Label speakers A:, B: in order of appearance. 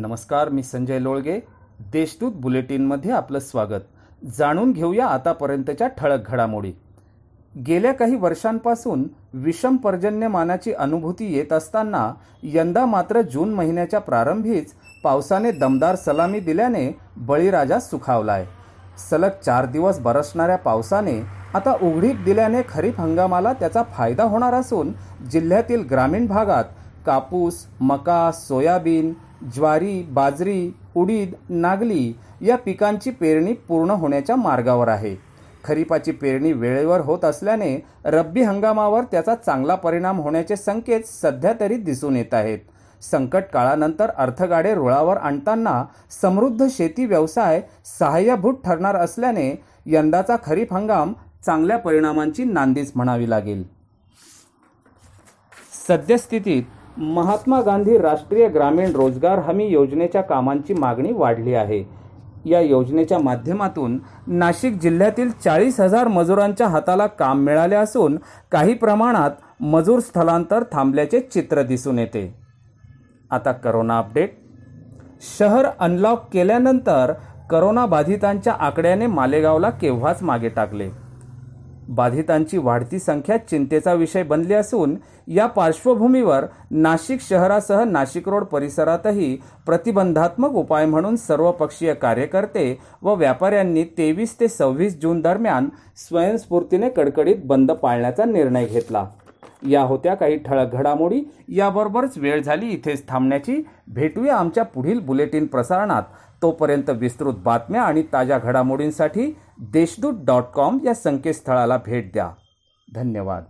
A: नमस्कार मी संजय लोळगे. देशदूत बुलेटिनमध्ये आपलं स्वागत. जाणून घेऊया आतापर्यंतच्या ठळक घडामोडी. गेल्या काही वर्षांपासून विषम पर्जन्यमानाची अनुभूती येत असताना यंदा मात्र जून महिन्याच्या प्रारंभीच पावसाने दमदार सलामी दिल्याने बळीराजा सुखावलाय. सलग चार दिवस बरसणाऱ्या पावसाने आता उघडीप दिल्याने खरीप हंगामाला त्याचा फायदा होणार असून जिल्ह्यातील ग्रामीण भागात कापूस मका सोयाबीन ज्वारी बाजरी उडीद नागली या पिकांची पेरणी पूर्ण होण्याच्या मार्गावर आहे. खरीपाची पेरणी वेळेवर होत असल्याने रब्बी हंगामावर त्याचा चांगला परिणाम होण्याचे संकेत सध्या तरी दिसून येत आहेत. संकट काळानंतर अर्थगाडे रुळावर आणताना समृद्ध शेती व्यवसाय सहाय्यभूत ठरणार असल्याने यंदाचा खरीप हंगाम चांगल्या परिणामांची नांदीच म्हणावी लागेल. सद्यस्थितीत महात्मा गांधी राष्ट्रीय ग्रामीण रोजगार हमी योजनेच्या कामांची मागणी वाढली आहे. या योजनेच्या माध्यमातून नाशिक जिल्ह्यातील चाळीस हजार मजुरांच्या हाताला काम मिळाले असून काही प्रमाणात मजूर स्थलांतर थांबल्याचे चित्र दिसून येते. आता करोना अपडेट. शहर अनलॉक केल्यानंतर करोनाबाधितांच्या आकड्याने मालेगावला केव्हाच मागे टाकले? बाधितांची वाढती संख्या चिंतेचा विषय बनली असून या पार्श्वभूमीवर नाशिक शहरासह नाशिक रोड परिसरातही प्रतिबंधात्मक उपाय म्हणून सर्वपक्षीय कार्यकर्ते व व्यापाऱ्यांनी तेवीस ते सव्वीस जून दरम्यान स्वयंस्फूर्तीने कडकडीत बंद पाळण्याचा निर्णय घेतला. या होत्या काही ठळक घडामोडी. याबरोबरच वेळ झाली इथेच थांबण्याची. भेटूया आमच्या पुढील बुलेटिन प्रसारणात. तोपर्यंत विस्तृत बातम्या आणि ताज्या घडामोडींसाठी देशदूत डॉट कॉम या संकेतस्थळाला भेट द्या. धन्यवाद.